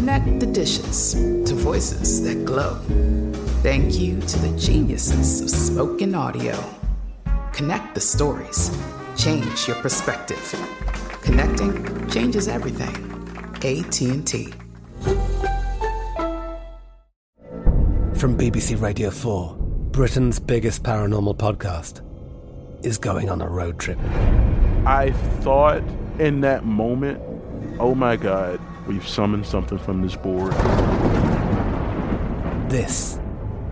Connect the dishes to voices that glow. Thank you to the geniuses of spoken audio. Connect the stories. Change your perspective. Connecting changes everything. AT&T. From BBC Radio 4, Britain's biggest paranormal podcast is going on a road trip. I thought in that moment, oh my God, we've summoned something from this board. This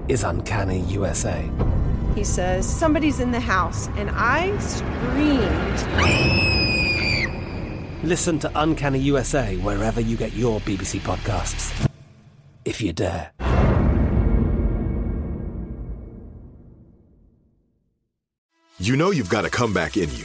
is Uncanny USA. He says, Somebody's in the house, and I screamed. Listen to Uncanny USA wherever you get your BBC podcasts, if you dare. You know you've got a comeback in you.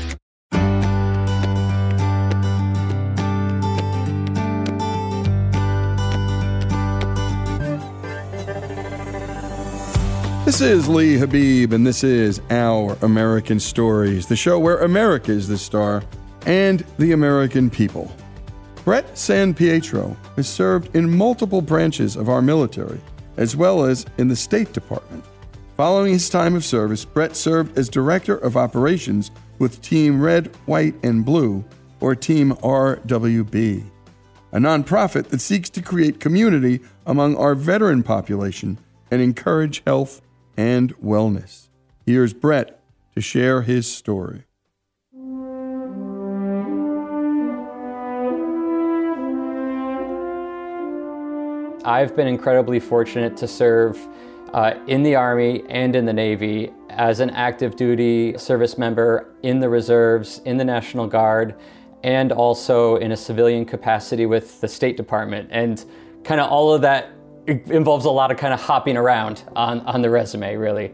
This is Lee Habib, and this is Our American Stories, the show where America is the star and the American people. Brett San Pietro has served in multiple branches of our military, as well as in the State Department. Following his time of service, Brett served as Director of Operations with Team Red, White, and Blue, or Team RWB, a nonprofit that seeks to create community among our veteran population and encourage health and wellness. Here's Brett to share his story. I've been incredibly fortunate to serve uh, in the Army and in the Navy as an active duty service member in the reserves, in the National Guard, and also in a civilian capacity with the State Department. And kind of all of that involves a lot of kind of hopping around on, on the resume, really.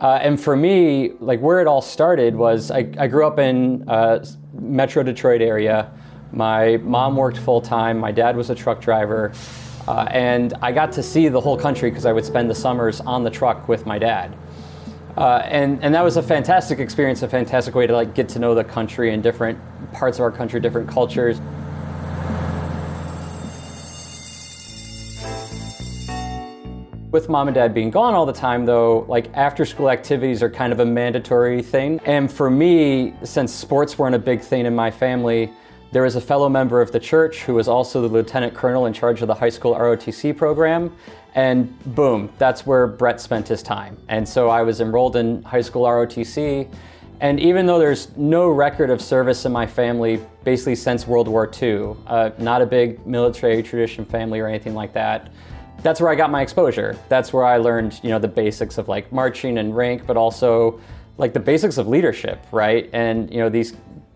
Uh, and for me, like where it all started was I, I grew up in uh, Metro Detroit area. My mom worked full time. My dad was a truck driver. Uh, and I got to see the whole country because I would spend the summers on the truck with my dad. Uh, and, and that was a fantastic experience, a fantastic way to like get to know the country and different parts of our country, different cultures. With mom and dad being gone all the time, though, like after school activities are kind of a mandatory thing. And for me, since sports weren't a big thing in my family, there was a fellow member of the church who was also the lieutenant colonel in charge of the high school ROTC program. And boom, that's where Brett spent his time. And so I was enrolled in high school ROTC. And even though there's no record of service in my family basically since World War II, uh, not a big military tradition family or anything like that, that's where I got my exposure. That's where I learned, you know, the basics of like marching and rank, but also like the basics of leadership, right? And you know these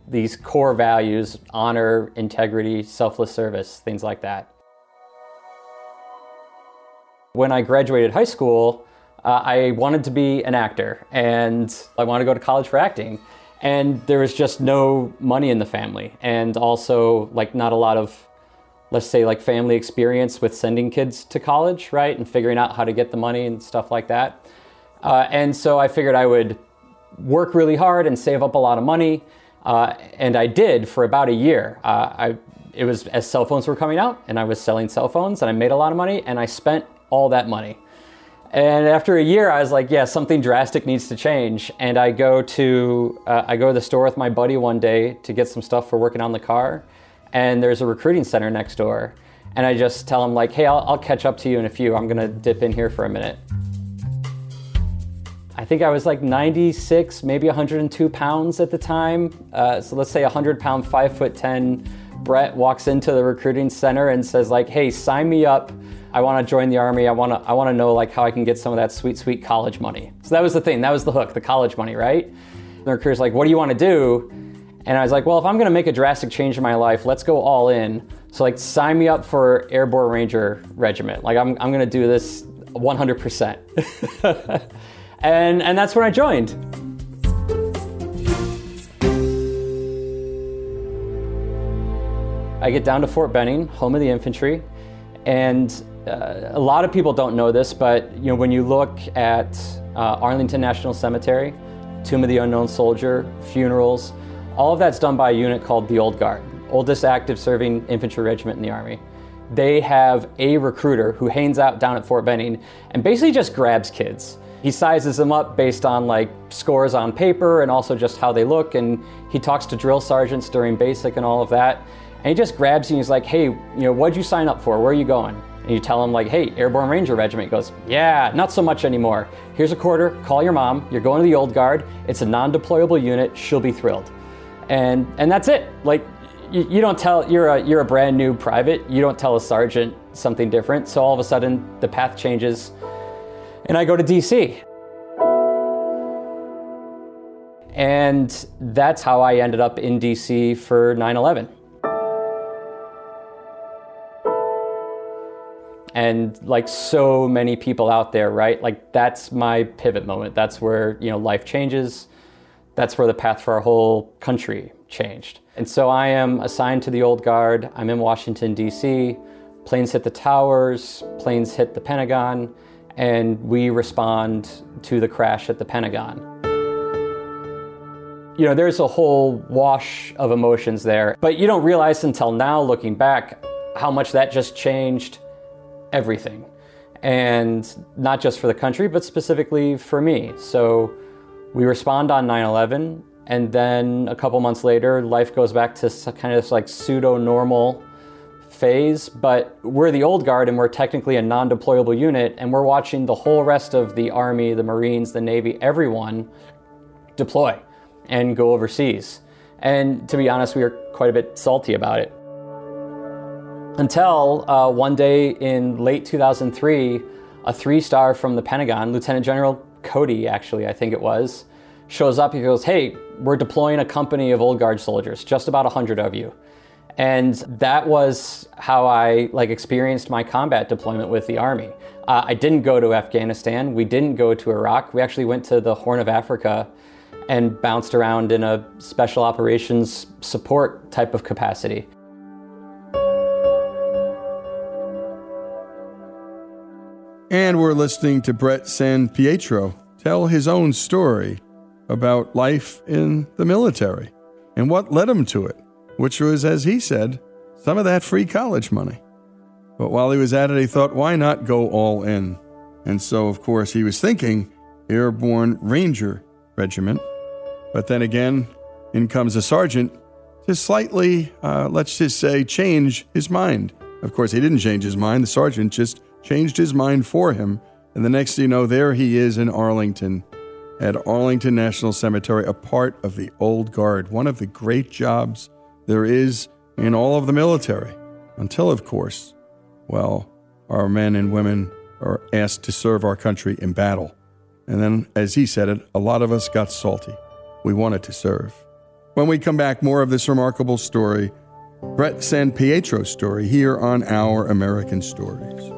these core values: honor, integrity, selfless service, things like that. When I graduated high school, uh, I wanted to be an actor, and I wanted to go to college for acting. And there was just no money in the family, and also like not a lot of let's say like family experience with sending kids to college, right? And figuring out how to get the money and stuff like that. Uh, and so I figured I would work really hard and save up a lot of money. Uh, and I did for about a year. Uh, I, it was as cell phones were coming out, and I was selling cell phones, and I made a lot of money, and I spent all that money. And after a year, I was like, "Yeah, something drastic needs to change." And I go to uh, I go to the store with my buddy one day to get some stuff for working on the car, and there's a recruiting center next door. And I just tell him like, hey, I'll, I'll catch up to you in a few. I'm gonna dip in here for a minute. I think I was like 96, maybe 102 pounds at the time. Uh, so let's say 100 pound, five foot 10 Brett walks into the recruiting center and says like, hey, sign me up. I want to join the army. I want to I want to know like how I can get some of that sweet sweet college money. So that was the thing. That was the hook, the college money, right? The recruiter's like, what do you want to do? And I was like, well, if I'm going to make a drastic change in my life, let's go all in. So, like, sign me up for Airborne Ranger Regiment. Like, I'm, I'm going to do this 100%. and, and that's when I joined. I get down to Fort Benning, home of the infantry, and uh, a lot of people don't know this, but you know when you look at uh, Arlington National Cemetery, Tomb of the Unknown Soldier, funerals, all of that's done by a unit called the Old Guard, oldest active serving infantry regiment in the Army. They have a recruiter who hangs out down at Fort Benning and basically just grabs kids. He sizes them up based on like scores on paper and also just how they look. And he talks to drill sergeants during basic and all of that. And he just grabs you and he's like, hey, you know, what'd you sign up for? Where are you going? And you tell him like, hey, Airborne Ranger Regiment. He goes, yeah, not so much anymore. Here's a quarter, call your mom. You're going to the old guard. It's a non-deployable unit. She'll be thrilled and and that's it. Like you, you, don't tell you're a you're a brand new private. You don't tell a sergeant something different. So all of a sudden the path changes, and I go to DC. And that's how I ended up in DC for 9 11. And like so many people out there, right? Like that's my pivot moment. That's where, you know, life changes that's where the path for our whole country changed. And so I am assigned to the Old Guard. I'm in Washington, D.C. Planes hit the towers, planes hit the Pentagon, and we respond to the crash at the Pentagon. You know, there's a whole wash of emotions there, but you don't realize until now, looking back, how much that just changed everything. And not just for the country, but specifically for me. So, we respond on 9 11, and then a couple months later, life goes back to kind of like pseudo normal phase. But we're the old guard, and we're technically a non deployable unit, and we're watching the whole rest of the Army, the Marines, the Navy, everyone deploy and go overseas. And to be honest, we were quite a bit salty about it. Until uh, one day in late 2003, a three star from the Pentagon, Lieutenant General Cody, actually, I think it was, shows up. He goes, Hey, we're deploying a company of Old Guard soldiers, just about 100 of you. And that was how I like experienced my combat deployment with the Army. Uh, I didn't go to Afghanistan. We didn't go to Iraq. We actually went to the Horn of Africa and bounced around in a special operations support type of capacity. And we're listening to Brett San Pietro tell his own story about life in the military and what led him to it, which was, as he said, some of that free college money. But while he was at it, he thought, why not go all in? And so, of course, he was thinking Airborne Ranger Regiment. But then again, in comes a sergeant to slightly, uh, let's just say, change his mind. Of course, he didn't change his mind. The sergeant just changed his mind for him. And the next you know, there he is in Arlington, at Arlington National Cemetery, a part of the Old Guard, one of the great jobs there is in all of the military. Until, of course, well, our men and women are asked to serve our country in battle. And then, as he said it, a lot of us got salty. We wanted to serve. When we come back, more of this remarkable story, Brett San Pietro's story, here on Our American Stories.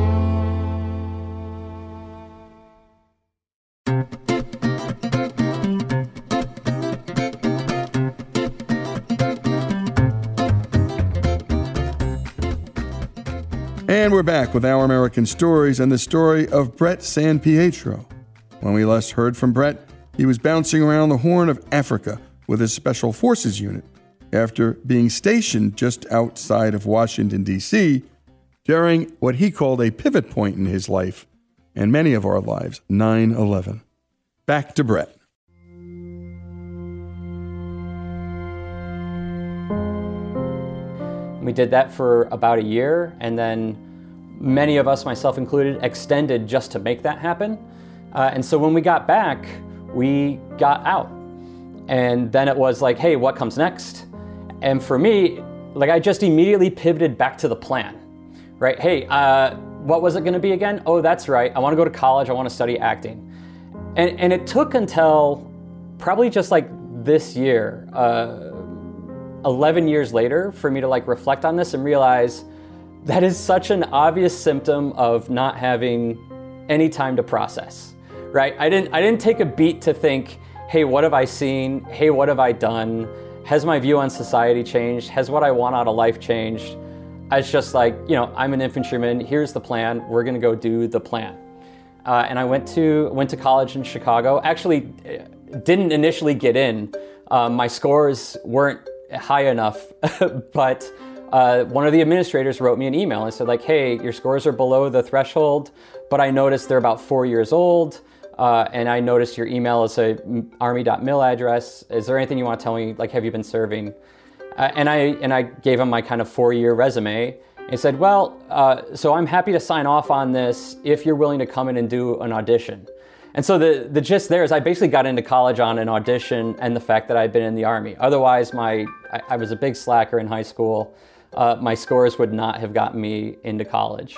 We're back with Our American Stories and the story of Brett San Pietro. When we last heard from Brett, he was bouncing around the Horn of Africa with his Special Forces unit after being stationed just outside of Washington, D.C., during what he called a pivot point in his life and many of our lives 9 11. Back to Brett. We did that for about a year, and then many of us, myself included, extended just to make that happen. Uh, and so when we got back, we got out. And then it was like, hey, what comes next? And for me, like I just immediately pivoted back to the plan, right? Hey, uh, what was it going to be again? Oh, that's right. I want to go to college. I want to study acting. And, and it took until probably just like this year, uh, 11 years later, for me to like reflect on this and realize that is such an obvious symptom of not having any time to process, right? I didn't, I didn't take a beat to think, hey, what have I seen? Hey, what have I done? Has my view on society changed? Has what I want out of life changed? I was just like, you know, I'm an infantryman. Here's the plan. We're going to go do the plan. Uh, and I went to went to college in Chicago. Actually, didn't initially get in. Um, my scores weren't high enough, but uh, one of the administrators wrote me an email and said like, "Hey, your scores are below the threshold, but I noticed they're about four years old, uh, and I noticed your email is a army.mil address. Is there anything you want to tell me? Like, have you been serving?" Uh, and I and I gave him my kind of four-year resume. He said, "Well, uh, so I'm happy to sign off on this if you're willing to come in and do an audition." And so the, the gist there is I basically got into college on an audition and the fact that I'd been in the Army. Otherwise, my I, I was a big slacker in high school uh, my scores would not have gotten me into college.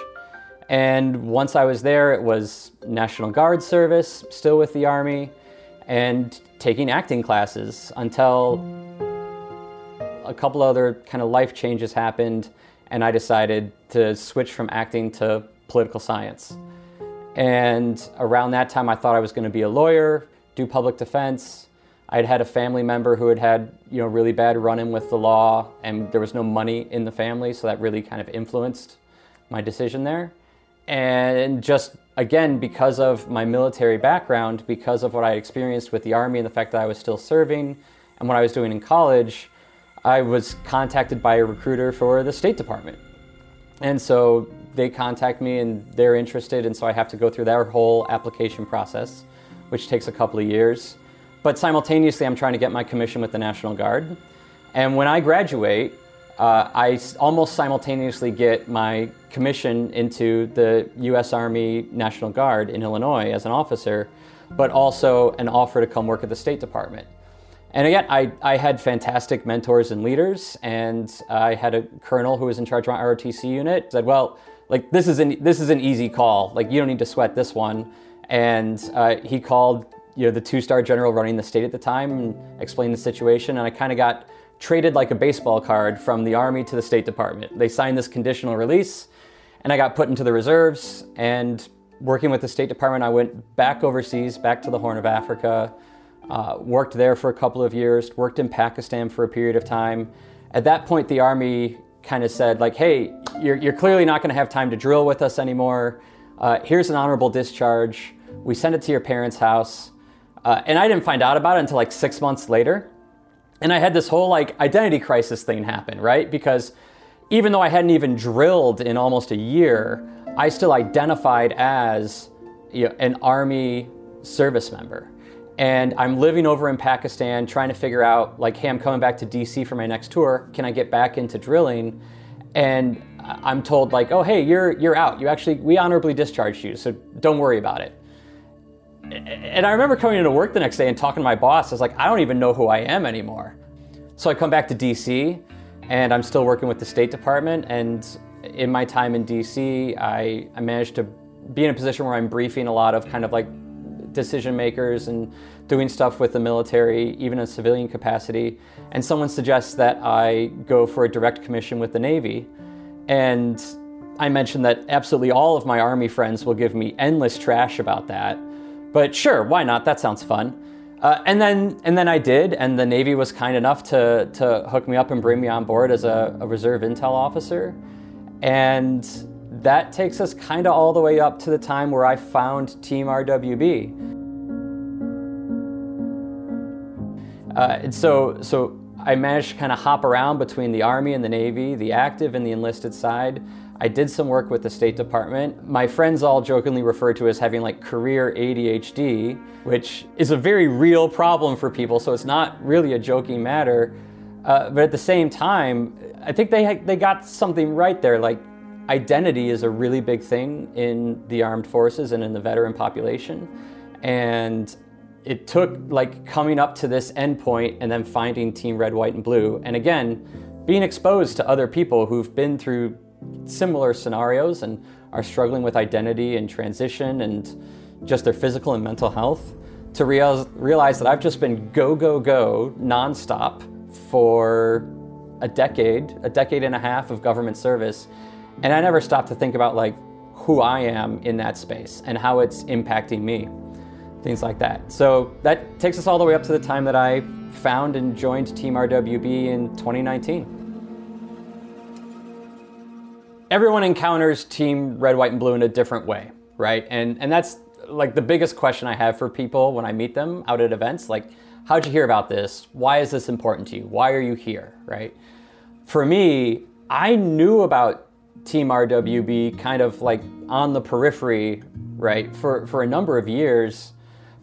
And once I was there, it was National Guard service, still with the Army, and taking acting classes until a couple other kind of life changes happened, and I decided to switch from acting to political science. And around that time, I thought I was going to be a lawyer, do public defense, I'd had a family member who had had you know really bad run-in with the law, and there was no money in the family, so that really kind of influenced my decision there. And just again, because of my military background, because of what I experienced with the Army and the fact that I was still serving, and what I was doing in college, I was contacted by a recruiter for the State Department. And so they contact me and they're interested, and so I have to go through their whole application process, which takes a couple of years. But simultaneously, I'm trying to get my commission with the National Guard. And when I graduate, uh, I almost simultaneously get my commission into the U.S. Army National Guard in Illinois as an officer, but also an offer to come work at the State Department. And again, I, I had fantastic mentors and leaders, and I had a colonel who was in charge of my ROTC unit said, "Well, like this is an this is an easy call. Like you don't need to sweat this one." And uh, he called you know, the two-star general running the state at the time and explained the situation. And I kind of got traded like a baseball card from the Army to the State Department. They signed this conditional release, and I got put into the reserves. And working with the State Department, I went back overseas, back to the Horn of Africa, uh, worked there for a couple of years, worked in Pakistan for a period of time. At that point, the Army kind of said, like, hey, you're, you're clearly not going to have time to drill with us anymore. Uh, here's an honorable discharge. We send it to your parents' house. Uh, and I didn't find out about it until like six months later. And I had this whole like identity crisis thing happen, right? Because even though I hadn't even drilled in almost a year, I still identified as you know, an Army service member. And I'm living over in Pakistan trying to figure out, like, hey, I'm coming back to DC for my next tour. Can I get back into drilling? And I'm told, like, oh, hey, you're, you're out. You actually, we honorably discharged you, so don't worry about it. And I remember coming into work the next day and talking to my boss. I was like, I don't even know who I am anymore. So I come back to DC and I'm still working with the State Department. And in my time in DC, I, I managed to be in a position where I'm briefing a lot of kind of like decision makers and doing stuff with the military, even in civilian capacity. And someone suggests that I go for a direct commission with the Navy. And I mentioned that absolutely all of my Army friends will give me endless trash about that. But sure, why not? That sounds fun. Uh, and then and then I did, and the Navy was kind enough to to hook me up and bring me on board as a, a reserve intel officer, and that takes us kind of all the way up to the time where I found Team RWB. Uh, and so so I managed to kind of hop around between the Army and the Navy, the active and the enlisted side. I did some work with the State Department. My friends all jokingly refer to as having like career ADHD, which is a very real problem for people, so it's not really a joking matter. Uh, but at the same time, I think they, they got something right there. Like, identity is a really big thing in the armed forces and in the veteran population. And it took like coming up to this endpoint and then finding Team Red, White, and Blue. And again, being exposed to other people who've been through similar scenarios and are struggling with identity and transition and just their physical and mental health to realize, that I've just been go, go, go nonstop for a decade, a decade and a half of government service. And I never stopped to think about like who I am in that space and how it's impacting me, things like that. So that takes us all the way up to the time that I found and joined Team RWB in 2019 everyone encounters team red, white, and blue in a different way, right? And and that's like the biggest question I have for people when I meet them out at events. Like, how'd you hear about this? Why is this important to you? Why are you here, right? For me, I knew about Team RWB kind of like on the periphery, right, for, for a number of years,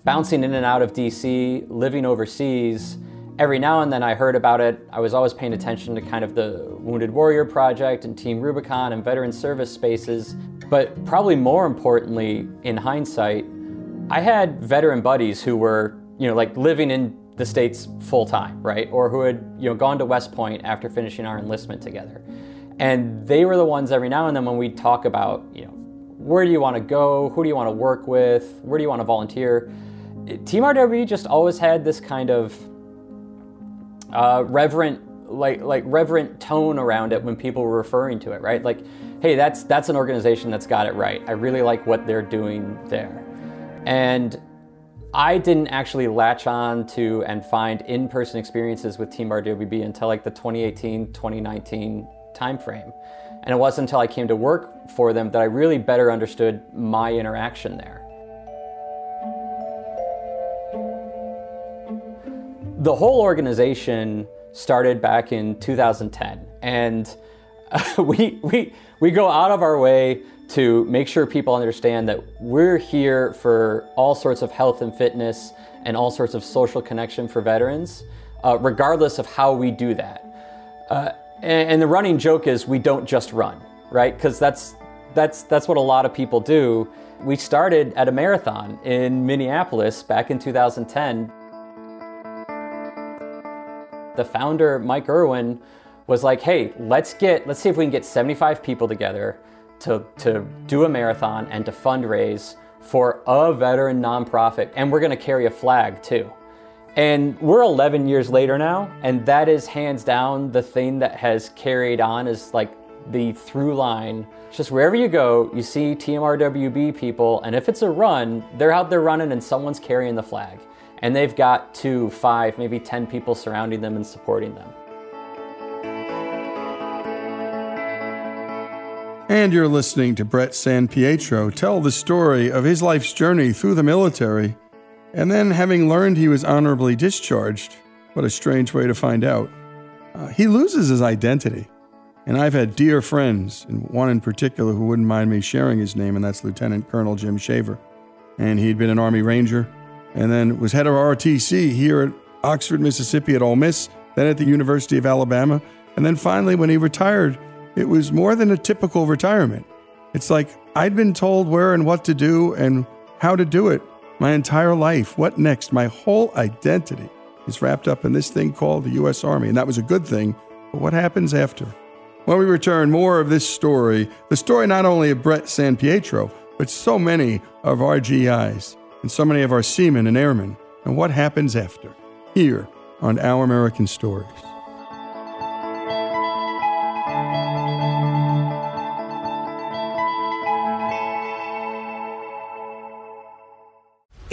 bouncing in and out of DC, living overseas every now and then I heard about it. I was always paying attention to kind of the Wounded Warrior Project and Team Rubicon and veteran service spaces. But probably more importantly, in hindsight, I had veteran buddies who were, you know, like living in the States full time, right? Or who had, you know, gone to West Point after finishing our enlistment together. And they were the ones every now and then when we'd talk about, you know, where do you want to go? Who do you want to work with? Where do you want to volunteer? Team RWB just always had this kind of uh, reverent like like reverent tone around it when people were referring to it, right? Like, hey, that's that's an organization that's got it right. I really like what they're doing there. And I didn't actually latch on to and find in-person experiences with Team RWB until like the 2018-2019 timeframe. And it wasn't until I came to work for them that I really better understood my interaction there. The whole organization started back in 2010, and uh, we, we, we go out of our way to make sure people understand that we're here for all sorts of health and fitness and all sorts of social connection for veterans, uh, regardless of how we do that. Uh, and, and the running joke is we don't just run, right? Because that's that's that's what a lot of people do. We started at a marathon in Minneapolis back in 2010 the founder, Mike Irwin, was like, hey, let's get, let's see if we can get 75 people together to, to do a marathon and to fundraise for a veteran nonprofit. And we're going to carry a flag too. And we're 11 years later now, and that is hands down the thing that has carried on is like the through line. Just wherever you go, you see Team RWB people, and if it's a run, they're out there running and someone's carrying the flag. And they've got two, five, maybe 10 people surrounding them and supporting them. And you're listening to Brett San Pietro tell the story of his life's journey through the military and then, having learned he was honorably discharged, what a strange way to find out, uh, he loses his identity. And I've had dear friends, and one in particular who wouldn't mind me sharing his name, and that's Lieutenant Colonel Jim Shaver. And he'd been an Army Ranger, and then was head of ROTC here at Oxford, Mississippi at Ole Miss, then at the University of Alabama. And then finally, when he retired, it was more than a typical retirement. It's like I'd been told where and what to do and how to do it my entire life. What next? My whole identity is wrapped up in this thing called the U.S. Army. And that was a good thing. But what happens after? When we return, more of this story the story not only of Brett San Pietro, but so many of our GIs and so many of our seamen and airmen, and what happens after, here on Our American Stories.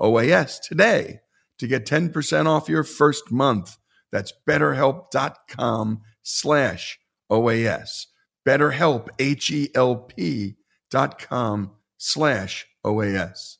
OAS today to get 10% off your first month. That's betterhelp.com slash OAS. BetterHelp, H-E-L-P dot com slash OAS.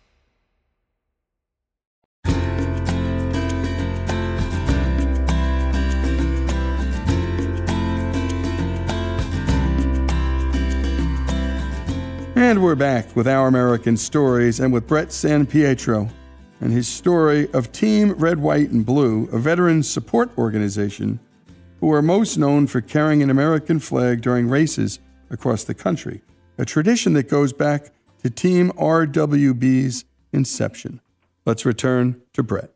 And we're back with Our American Stories and with Brett San Pietro and his story of Team Red, White, and Blue, a veterans support organization who are most known for carrying an American flag during races across the country, a tradition that goes back to Team RWB's inception. Let's return to Brett.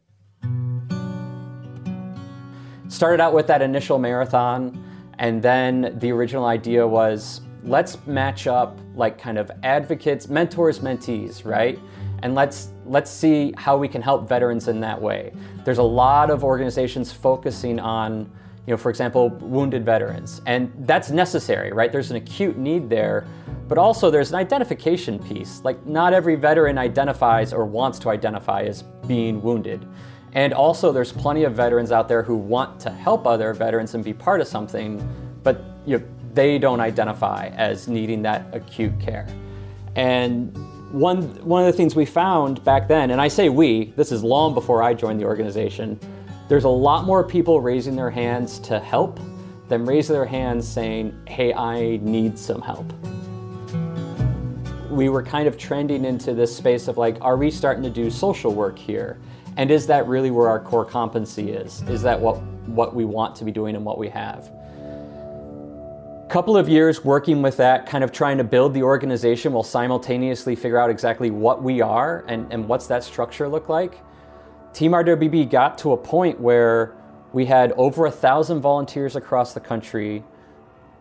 Started out with that initial marathon, and then the original idea was let's match up like kind of advocates, mentors, mentees, right? And let's let's see how we can help veterans in that way. There's a lot of organizations focusing on, you know, for example, wounded veterans, and that's necessary, right? There's an acute need there, but also there's an identification piece. Like not every veteran identifies or wants to identify as being wounded. And also there's plenty of veterans out there who want to help other veterans and be part of something, but you know, they don't identify as needing that acute care. And one, one of the things we found back then, and I say we, this is long before I joined the organization, there's a lot more people raising their hands to help than raise their hands saying, hey, I need some help. We were kind of trending into this space of like, are we starting to do social work here? And is that really where our core competency is? Is that what, what we want to be doing and what we have? Couple of years working with that, kind of trying to build the organization while simultaneously figure out exactly what we are and, and what's that structure look like. Team RWB got to a point where we had over a thousand volunteers across the country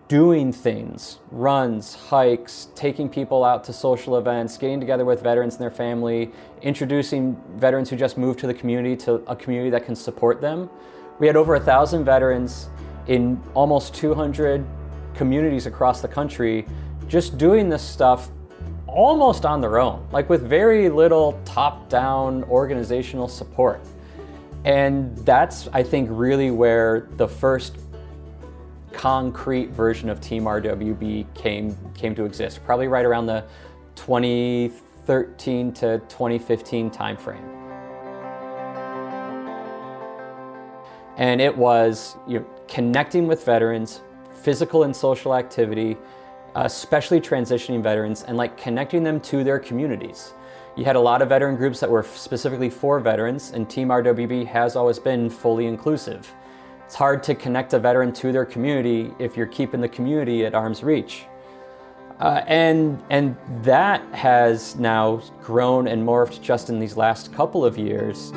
doing things, runs, hikes, taking people out to social events, getting together with veterans and their family, introducing veterans who just moved to the community to a community that can support them. We had over a thousand veterans in almost 200 communities across the country just doing this stuff almost on their own, like with very little top down organizational support. And that's, I think, really where the first concrete version of Team RWB came, came to exist, probably right around the 2013 to 2015 timeframe. And it was you know, connecting with veterans, physical and social activity, especially transitioning veterans, and like connecting them to their communities. You had a lot of veteran groups that were specifically for veterans, and Team RWB has always been fully inclusive. It's hard to connect a veteran to their community if you're keeping the community at arm's reach. Uh, and, and that has now grown and morphed just in these last couple of years,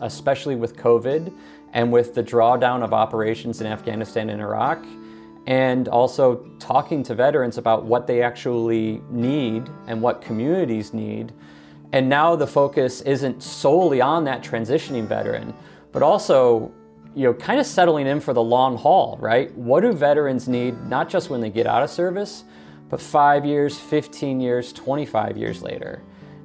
especially with COVID and with the drawdown of operations in Afghanistan and Iraq, and also talking to veterans about what they actually need and what communities need. And now the focus isn't solely on that transitioning veteran, but also you know, kind of settling in for the long haul, right? What do veterans need, not just when they get out of service, but five years, 15 years, 25 years later?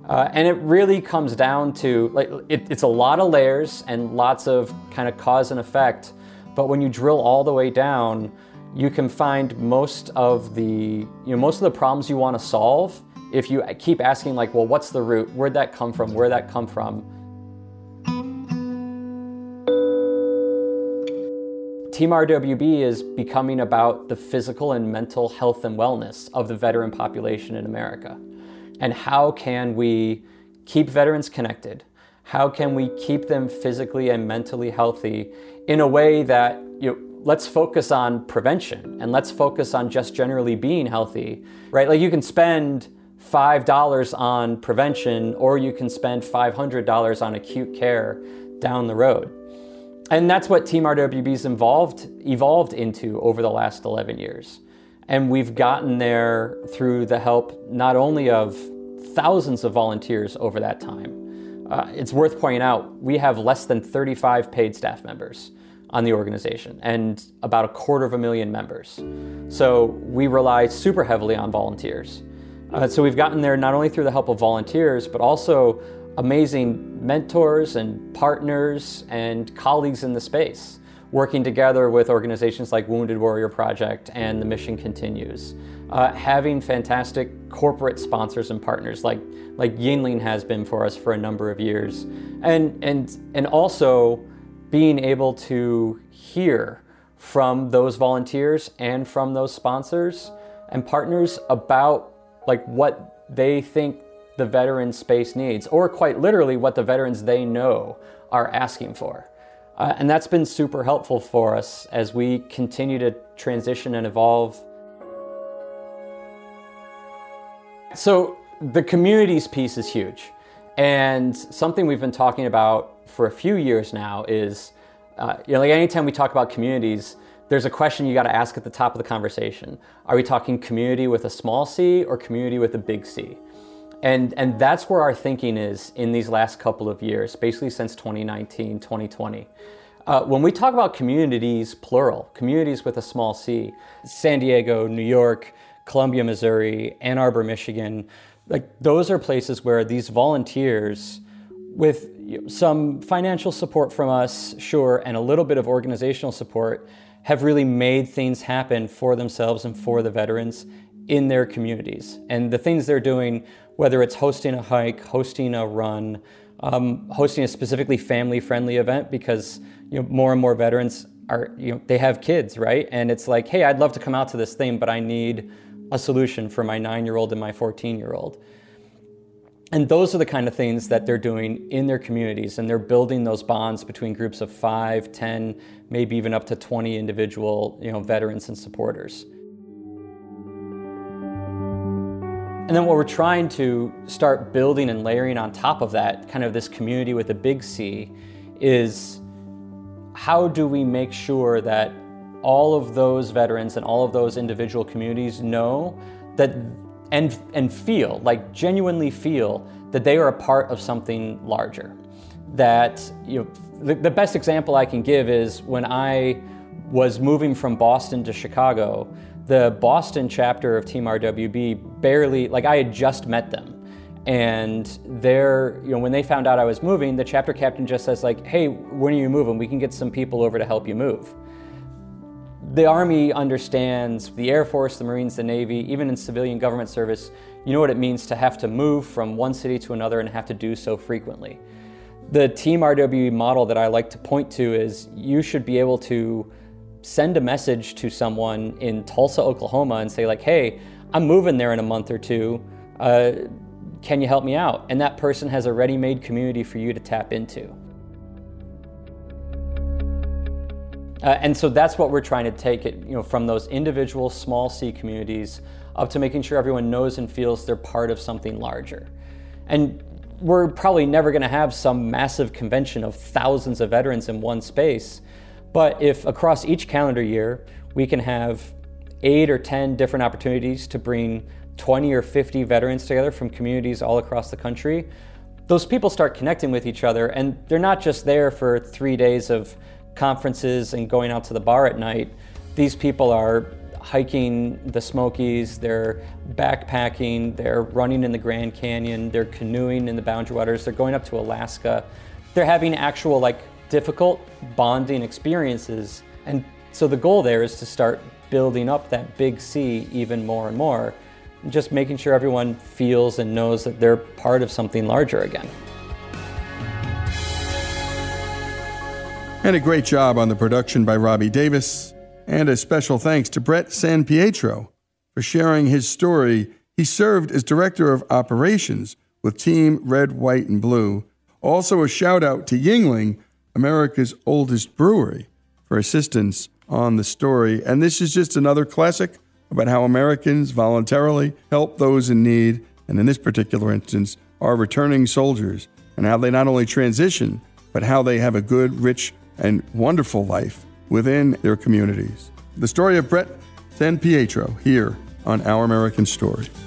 Uh, and it really comes down to like it, it's a lot of layers and lots of kind of cause and effect. But when you drill all the way down, you can find most of the you know most of the problems you want to solve if you keep asking like, well, what's the root? Where'd that come from? Where'd that come from? Team RWB is becoming about the physical and mental health and wellness of the veteran population in America. And how can we keep veterans connected? How can we keep them physically and mentally healthy in a way that, you know, let's focus on prevention and let's focus on just generally being healthy, right? Like you can spend $5 on prevention or you can spend $500 on acute care down the road. And that's what Team RWB's involved, evolved into over the last 11 years. And we've gotten there through the help not only of thousands of volunteers over that time. Uh, it's worth pointing out we have less than 35 paid staff members on the organization and about a quarter of a million members. So we rely super heavily on volunteers. Uh, so we've gotten there not only through the help of volunteers, but also amazing mentors and partners and colleagues in the space, working together with organizations like Wounded Warrior Project and the Mission Continues. Uh, having fantastic corporate sponsors and partners like like Yuengling has been for us for a number of years, and and and also being able to hear from those volunteers and from those sponsors and partners about like what they think the veteran space needs, or quite literally what the veterans they know are asking for. Uh, and that's been super helpful for us as we continue to transition and evolve. So, the communities piece is huge. And something we've been talking about for a few years now is uh, you know, like anytime we talk about communities, there's a question you got to ask at the top of the conversation. Are we talking community with a small c or community with a big C? And, and that's where our thinking is in these last couple of years, basically since 2019, 2020. Uh, when we talk about communities, plural, communities with a small c, San Diego, New York, Columbia, Missouri, Ann Arbor, Michigan, like those are places where these volunteers with some financial support from us, sure, and a little bit of organizational support, have really made things happen for themselves and for the veterans in their communities. And the things they're doing, whether it's hosting a hike, hosting a run, um, hosting a specifically family-friendly event, because you know more and more veterans are you know they have kids, right? And it's like, hey, I'd love to come out to this thing, but I need a solution for my nine-year-old and my 14-year-old. And those are the kind of things that they're doing in their communities, and they're building those bonds between groups of five, 10, maybe even up to 20 individual you know, veterans and supporters. And then what we're trying to start building and layering on top of that, kind of this community with a big C, is how do we make sure that all of those veterans and all of those individual communities know that and, and feel, like genuinely feel, that they are a part of something larger. That, you know, the, the best example I can give is when I was moving from Boston to Chicago, the Boston chapter of Team RWB barely, like I had just met them. And they're, you know, when they found out I was moving, the chapter captain just says like, hey, when are you moving? We can get some people over to help you move the Army understands, the Air Force, the Marines, the Navy, even in civilian government service, you know what it means to have to move from one city to another and have to do so frequently. The Team RWB model that I like to point to is you should be able to send a message to someone in Tulsa, Oklahoma and say, like, hey, I'm moving there in a month or two. Uh, can you help me out? And that person has a ready made community for you to tap into. Uh, and so that's what we're trying to take it, you know, from those individual small C communities up to making sure everyone knows and feels they're part of something larger. And we're probably never going to have some massive convention of thousands of veterans in one space. But if across each calendar year we can have eight or 10 different opportunities to bring 20 or 50 veterans together from communities all across the country, those people start connecting with each other and they're not just there for three days of conferences and going out to the bar at night, these people are hiking the Smokies, they're backpacking, they're running in the Grand Canyon, they're canoeing in the Boundary Waters, they're going up to Alaska. They're having actual like difficult bonding experiences. And so the goal there is to start building up that big C even more and more, just making sure everyone feels and knows that they're part of something larger again. And a great job on the production by Robbie Davis. And a special thanks to Brett San Pietro for sharing his story. He served as Director of Operations with Team Red, White, and Blue. Also, a shout out to Yuengling, America's oldest brewery, for assistance on the story. And this is just another classic about how Americans voluntarily help those in need, and in this particular instance, our returning soldiers, and how they not only transition, but how they have a good, rich and wonderful life within their communities. The story of Brett San Pietro here on Our American Stories.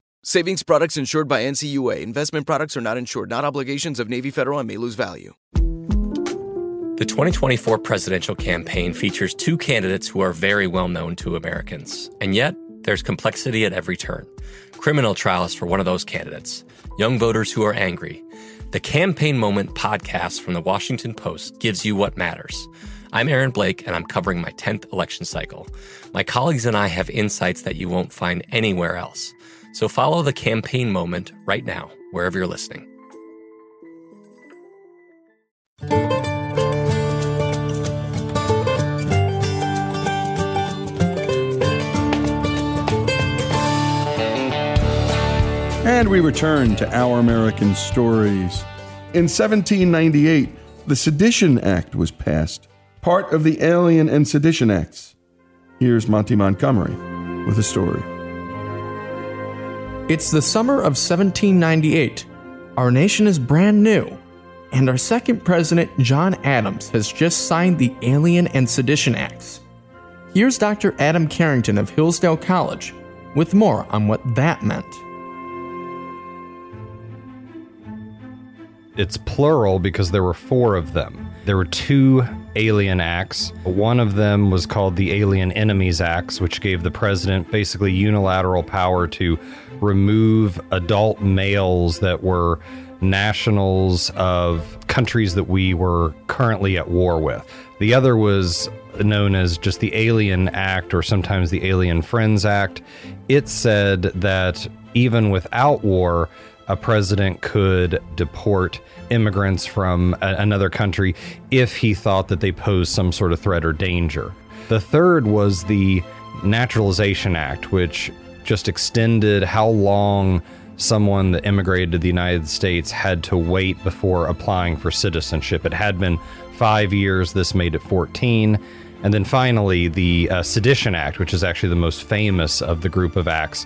Savings products insured by NCUA. Investment products are not insured, not obligations of Navy Federal and may lose value. The 2024 presidential campaign features two candidates who are very well known to Americans. And yet, there's complexity at every turn. Criminal trials for one of those candidates, young voters who are angry. The Campaign Moment podcast from the Washington Post gives you what matters. I'm Aaron Blake, and I'm covering my 10th election cycle. My colleagues and I have insights that you won't find anywhere else. So follow the campaign moment right now, wherever you're listening. And we return to Our American Stories. In 1798, the Sedition Act was passed, part of the Alien and Sedition Acts. Here's Monty Montgomery with a story. It's the summer of 1798. Our nation is brand new, and our second president, John Adams, has just signed the Alien and Sedition Acts. Here's Dr. Adam Carrington of Hillsdale College with more on what that meant. It's plural because there were four of them. There were two alien acts. One of them was called the Alien Enemies Acts, which gave the president basically unilateral power to remove adult males that were nationals of countries that we were currently at war with. The other was known as just the Alien Act or sometimes the Alien Friends Act. It said that even without war, a president could deport immigrants from a- another country if he thought that they posed some sort of threat or danger. The third was the Naturalization Act, which just extended how long someone that immigrated to the United States had to wait before applying for citizenship. It had been five years, this made it 14. And then finally, the uh, Sedition Act, which is actually the most famous of the group of acts,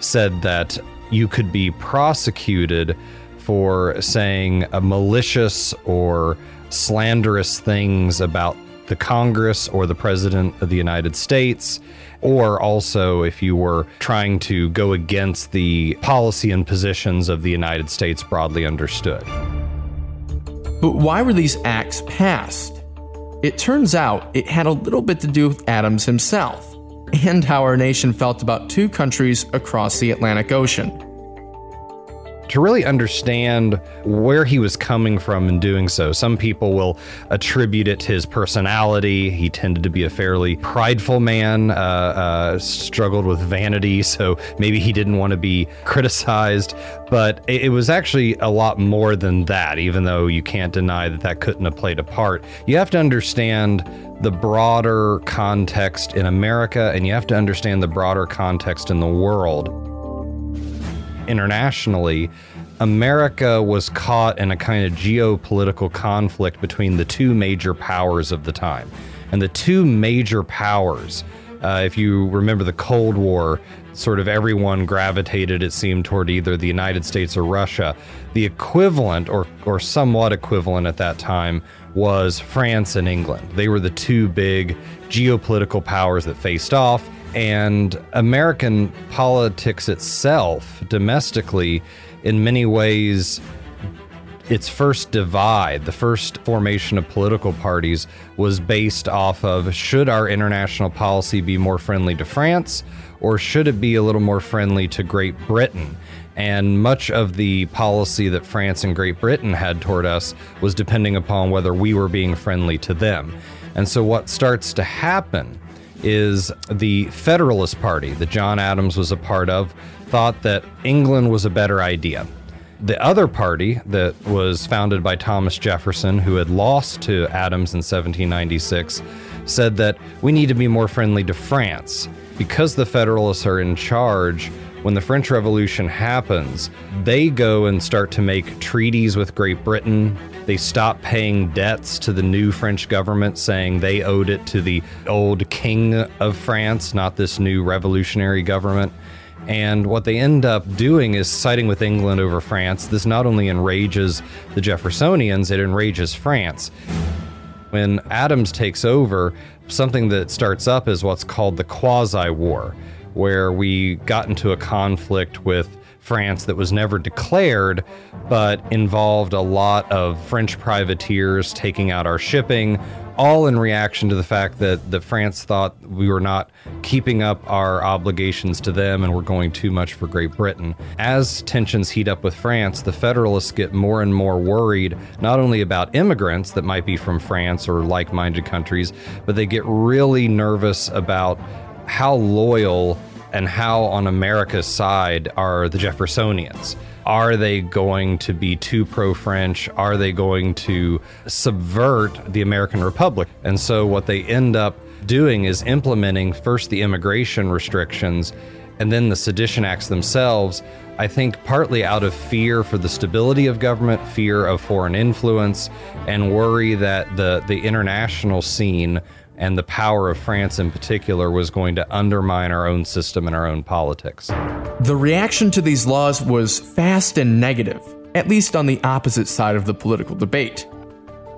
said that you could be prosecuted for saying malicious or slanderous things about the Congress or the President of the United States. Or also if you were trying to go against the policy and positions of the United States broadly understood. But why were these acts passed? It turns out it had a little bit to do with Adams himself and how our nation felt about two countries across the Atlantic Ocean to really understand where he was coming from in doing so. Some people will attribute it to his personality. He tended to be a fairly prideful man, uh, uh, struggled with vanity, so maybe he didn't want to be criticized. But it, it was actually a lot more than that, even though you can't deny that that couldn't have played a part. You have to understand the broader context in America, and you have to understand the broader context in the world internationally, America was caught in a kind of geopolitical conflict between the two major powers of the time. And the two major powers, uh, if you remember the Cold War, sort of everyone gravitated, it seemed, toward either the United States or Russia. The equivalent, or, or somewhat equivalent at that time, was France and England. They were the two big geopolitical powers that faced off. And American politics itself, domestically, in many ways, its first divide, the first formation of political parties, was based off of should our international policy be more friendly to France or should it be a little more friendly to Great Britain? And much of the policy that France and Great Britain had toward us was depending upon whether we were being friendly to them. And so, what starts to happen is the Federalist Party that John Adams was a part of thought that England was a better idea. The other party that was founded by Thomas Jefferson, who had lost to Adams in 1796, said that we need to be more friendly to France. Because the Federalists are in charge, when the French Revolution happens, they go and start to make treaties with Great Britain. They stop paying debts to the new French government, saying they owed it to the old king of France, not this new revolutionary government. And what they end up doing is siding with England over France. This not only enrages the Jeffersonians, it enrages France. When Adams takes over, something that starts up is what's called the Quasi War where we got into a conflict with France that was never declared, but involved a lot of French privateers taking out our shipping, all in reaction to the fact that, that France thought we were not keeping up our obligations to them and were going too much for Great Britain. As tensions heat up with France, the Federalists get more and more worried not only about immigrants that might be from France or like minded countries, but they get really nervous about how loyal and how on America's side are the Jeffersonians? Are they going to be too pro French? Are they going to subvert the American Republic? And so, what they end up doing is implementing first the immigration restrictions and then the sedition acts themselves. I think partly out of fear for the stability of government, fear of foreign influence, and worry that the, the international scene and the power of France in particular was going to undermine our own system and our own politics. The reaction to these laws was fast and negative, at least on the opposite side of the political debate.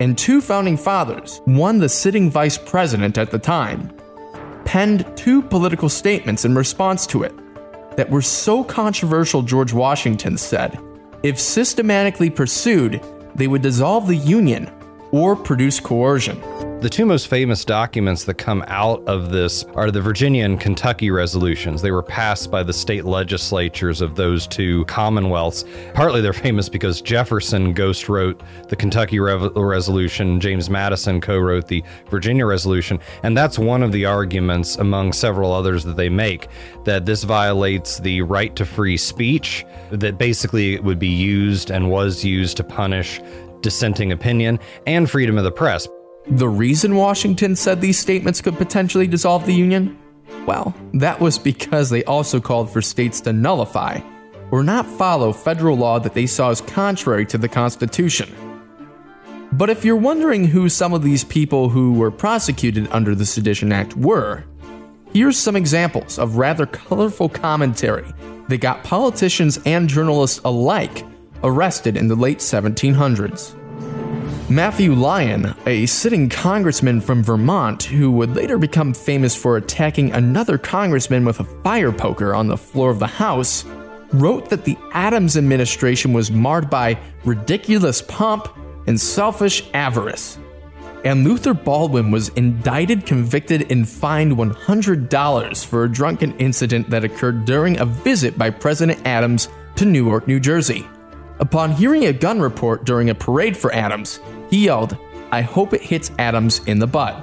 And two founding fathers, one the sitting vice president at the time, penned two political statements in response to it that were so controversial, George Washington said, if systematically pursued, they would dissolve the Union or produce coercion. The two most famous documents that come out of this are the Virginia and Kentucky resolutions. They were passed by the state legislatures of those two commonwealths. Partly they're famous because Jefferson ghost wrote the Kentucky Rev- resolution, James Madison co wrote the Virginia resolution. And that's one of the arguments, among several others, that they make that this violates the right to free speech, that basically it would be used and was used to punish dissenting opinion and freedom of the press. The reason Washington said these statements could potentially dissolve the Union? Well, that was because they also called for states to nullify or not follow federal law that they saw as contrary to the Constitution. But if you're wondering who some of these people who were prosecuted under the Sedition Act were, here's some examples of rather colorful commentary that got politicians and journalists alike arrested in the late 1700s. Matthew Lyon, a sitting congressman from Vermont who would later become famous for attacking another congressman with a fire poker on the floor of the House, wrote that the Adams administration was marred by ridiculous pomp and selfish avarice. And Luther Baldwin was indicted, convicted, and fined $100 for a drunken incident that occurred during a visit by President Adams to Newark, New Jersey. Upon hearing a gun report during a parade for Adams, he yelled, I hope it hits Adams in the butt.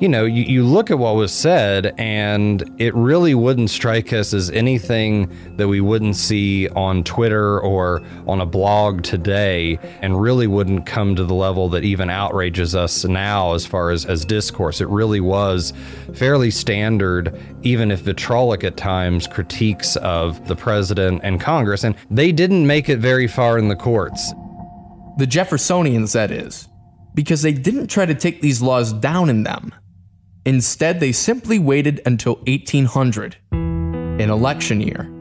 You know, you, you look at what was said, and it really wouldn't strike us as anything that we wouldn't see on Twitter or on a blog today, and really wouldn't come to the level that even outrages us now as far as, as discourse. It really was fairly standard, even if vitrolic at times, critiques of the president and Congress, and they didn't make it very far in the courts. The Jeffersonians, that is, because they didn't try to take these laws down in them. Instead, they simply waited until 1800, an election year.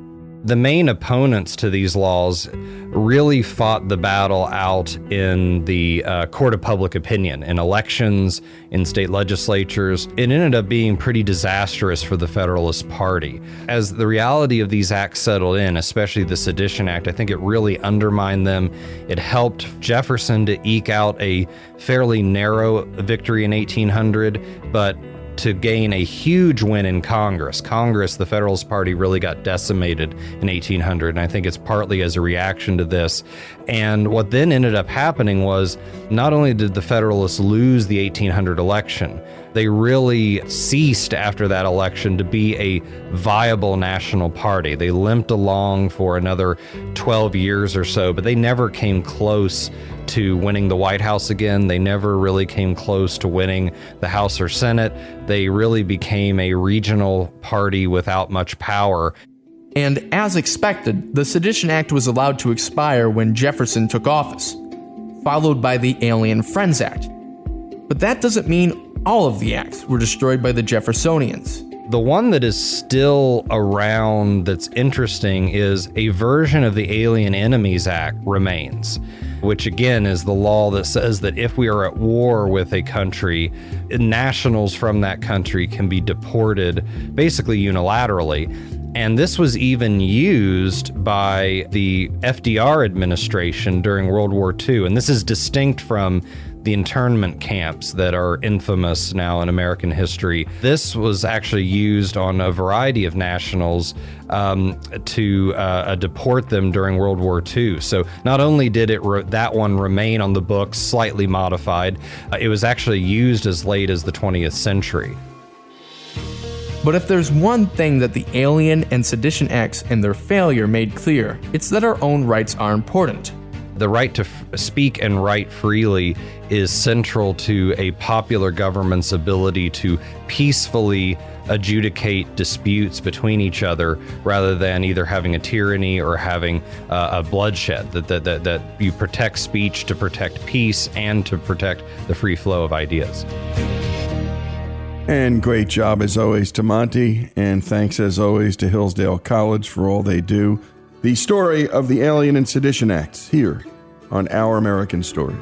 The main opponents to these laws really fought the battle out in the uh, court of public opinion, in elections, in state legislatures. It ended up being pretty disastrous for the Federalist Party. As the reality of these acts settled in, especially the Sedition Act, I think it really undermined them. It helped Jefferson to eke out a fairly narrow victory in 1800, but to gain a huge win in Congress. Congress, the Federalist Party, really got decimated in 1800, and I think it's partly as a reaction to this. And what then ended up happening was not only did the Federalists lose the 1800 election, they really ceased after that election to be a viable national party. They limped along for another 12 years or so, but they never came close to winning the White House again. They never really came close to winning the House or Senate. They really became a regional party without much power. And as expected, the Sedition Act was allowed to expire when Jefferson took office, followed by the Alien Friends Act. But that doesn't mean all of the acts were destroyed by the Jeffersonians. The one that is still around that's interesting is a version of the Alien Enemies Act remains, which again is the law that says that if we are at war with a country, nationals from that country can be deported basically unilaterally. And this was even used by the FDR administration during World War II. And this is distinct from the internment camps that are infamous now in American history. This was actually used on a variety of nationals um, to uh, deport them during World War II. So not only did it re- that one remain on the books, slightly modified, uh, it was actually used as late as the 20th century. But if there's one thing that the Alien and Sedition Acts and their failure made clear, it's that our own rights are important. The right to f- speak and write freely is central to a popular government's ability to peacefully adjudicate disputes between each other rather than either having a tyranny or having uh, a bloodshed. That, that, that, that you protect speech to protect peace and to protect the free flow of ideas. And great job as always to Monty, and thanks as always to Hillsdale College for all they do. The story of the Alien and Sedition Acts here on Our American Stories.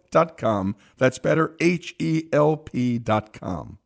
betterhelp.com. That's better, H E L P.com.